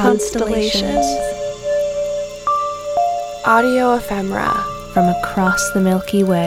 constellations. Audio ephemera from across the Milky Way.